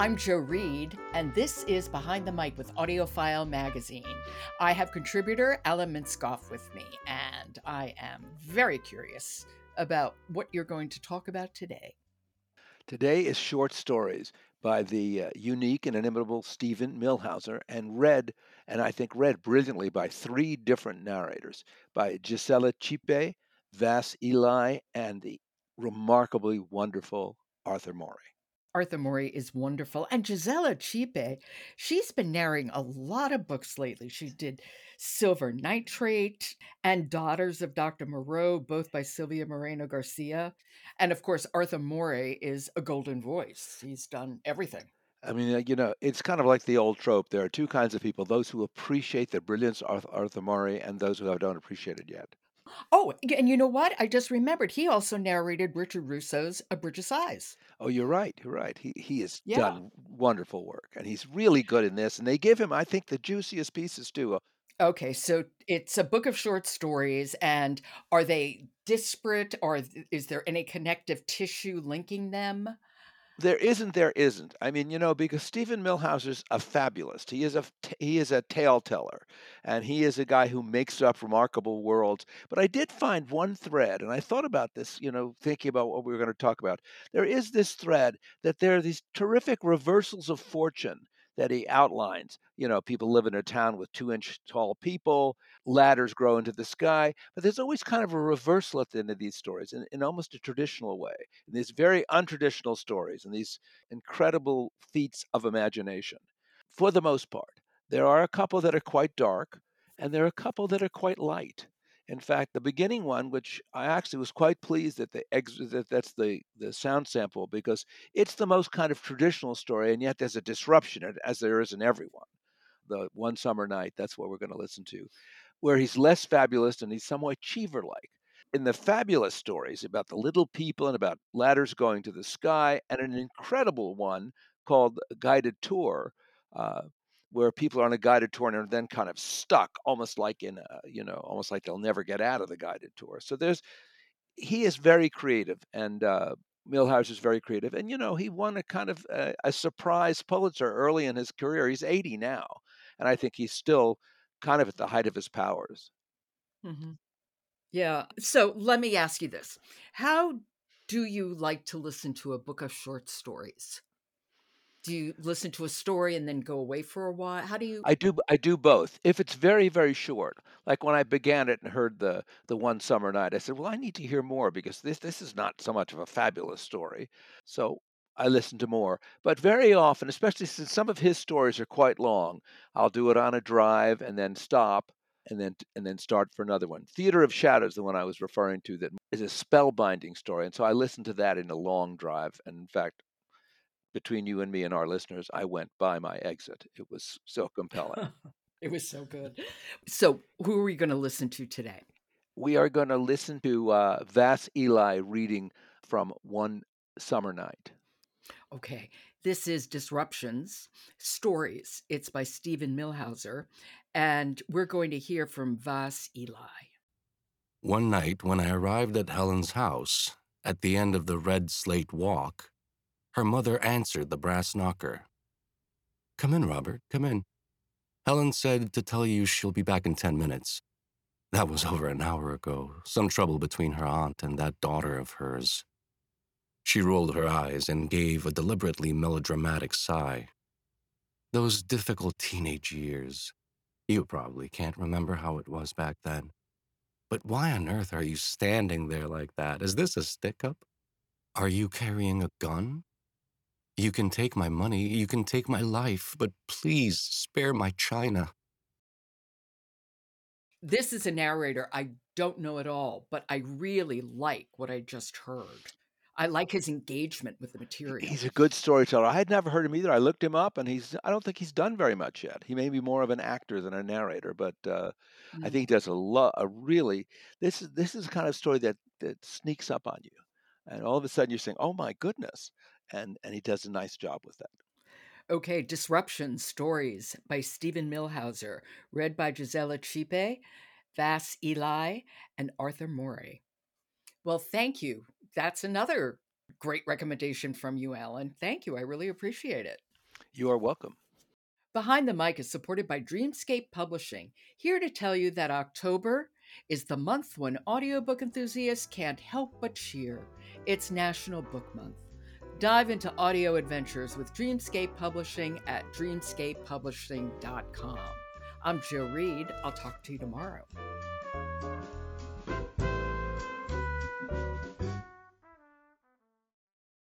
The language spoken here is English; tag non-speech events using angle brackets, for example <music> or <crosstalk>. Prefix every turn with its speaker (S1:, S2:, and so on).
S1: I'm Jo Reed, and this is Behind the Mic with AudioFile Magazine. I have contributor Alan Minskoff with me, and I am very curious about what you're going to talk about today.
S2: Today is short stories by the uh, unique and inimitable Steven Millhauser, and read, and I think read brilliantly by three different narrators by Gisela Chípe, Vas Eli, and the remarkably wonderful Arthur Morey.
S1: Arthur Morey is wonderful. And Gisela Chípe, she's been narrating a lot of books lately. She did Silver Nitrate and Daughters of Dr. Moreau, both by Silvia Moreno-Garcia. And of course, Arthur Morey is a golden voice. He's done everything.
S2: I mean, uh, you know, it's kind of like the old trope. There are two kinds of people those who appreciate the brilliance of Arthur Morey and those who don't appreciate it yet.
S1: Oh, and you know what? I just remembered he also narrated Richard Russo's A Bridge of Sighs.
S2: Oh, you're right. You're right. He he has yeah. done wonderful work, and he's really good in this. And they give him, I think, the juiciest pieces too.
S1: Uh okay, so it's a book of short stories, and are they disparate, or is there any connective tissue linking them?
S2: There isn't, there isn't. I mean, you know, because Steven Millhauser's a fabulist. He is a he is a tale teller, and he is a guy who makes up remarkable worlds. But I did find one thread, and I thought about this, you know, thinking about what we were going to talk about. There is this thread that there are these terrific reversals of fortune that he outlines. You know, people live in a town with two inch tall people, ladders grow into the sky, but there's always kind of a reversal at the end of these stories in, in almost a traditional way, in these very untraditional stories and these incredible feats of imagination. For the most part, there are a couple that are quite dark, and there are a couple that are quite light. In fact, the beginning one, which I actually was quite pleased that the ex- that that's the the sound sample because it's the most kind of traditional story, and yet there's a disruption as there is in everyone. The one summer night, that's what we're going to listen to, where he's less fabulous and he's somewhat Cheever-like. In the fabulous stories about the little people and about ladders going to the sky, and an incredible one called Guided Tour, uh, where people are on a guided tour and are then kind of stuck, almost like in a, you know, almost like they'll never get out of the guided tour. So there's, he is very creative, and uh, Millhouse is very creative, and you know, he won a kind of a, a surprise Pulitzer early in his career. He's 80 now, and I think he's still kind of at the height of his powers.
S1: Mm-hmm. Yeah. So let me ask you this: How do you like to listen to a book of short stories? Do you listen to a story and then go away for a while? How do you?
S2: I do. I do both. If it's very, very short, like when I began it and heard the the one summer night, I said, "Well, I need to hear more because this this is not so much of a fabulous story." So I listen to more. But very often, especially since some of his stories are quite long, I'll do it on a drive and then stop and then and then start for another one. Theater of Shadows, the one I was referring to, that is a spellbinding story, and so I listen to that in a long drive. And in fact, between you and me and our listeners, I went by my exit. It was so compelling. <laughs>
S1: it was so good. So, who are we going to listen to today?
S2: We are going to listen to uh, Vas Eli reading from One Summer Night.
S1: Okay. This is Disruptions Stories. It's by Steven Millhauser. And we're going to hear from Vas Eli.
S3: One night, when I arrived at Helen's house, at the end of the red slate walk, her mother answered the brass knocker. Come in, Robert, come in. Helen said to tell you she'll be back in ten minutes. That was over an hour ago, some trouble between her aunt and that daughter of hers. She rolled her eyes and gave a deliberately melodramatic sigh. Those difficult teenage years. You probably can't remember how it was back then. But why on earth are you standing there like that? Is this a stick up? Are you carrying a gun? You can take my money, you can take my life, but please spare my china.
S1: This is a narrator I don't know at all, but I really like what I just heard. I like his engagement with the material.
S2: He's a good storyteller. I had never heard him either. I looked him up, and he's I don't think he's done very much yet. He may be more of an actor than a narrator, but uh, mm. I think he does a lot. A really this is this is the kind of story that that sneaks up on you, and all of a sudden you're saying, "Oh my goodness!" And and he does a nice job with that.
S1: Okay, Disruption Stories by Steven Millhauser, read by Gisela Chípe, Vas Eli, and Arthur Morey. Well, thank you. That's another great recommendation from you, Alan. Thank you. I really appreciate it.
S2: You are welcome.
S1: Behind the Mic is supported by Dreamscape Publishing, here to tell you that October is the month when audiobook enthusiasts can't help but cheer. It's National Book Month. Dive into audio adventures with Dreamscape Publishing at dreamscapepublishing.com. I'm Jo Reed. I'll talk to you tomorrow.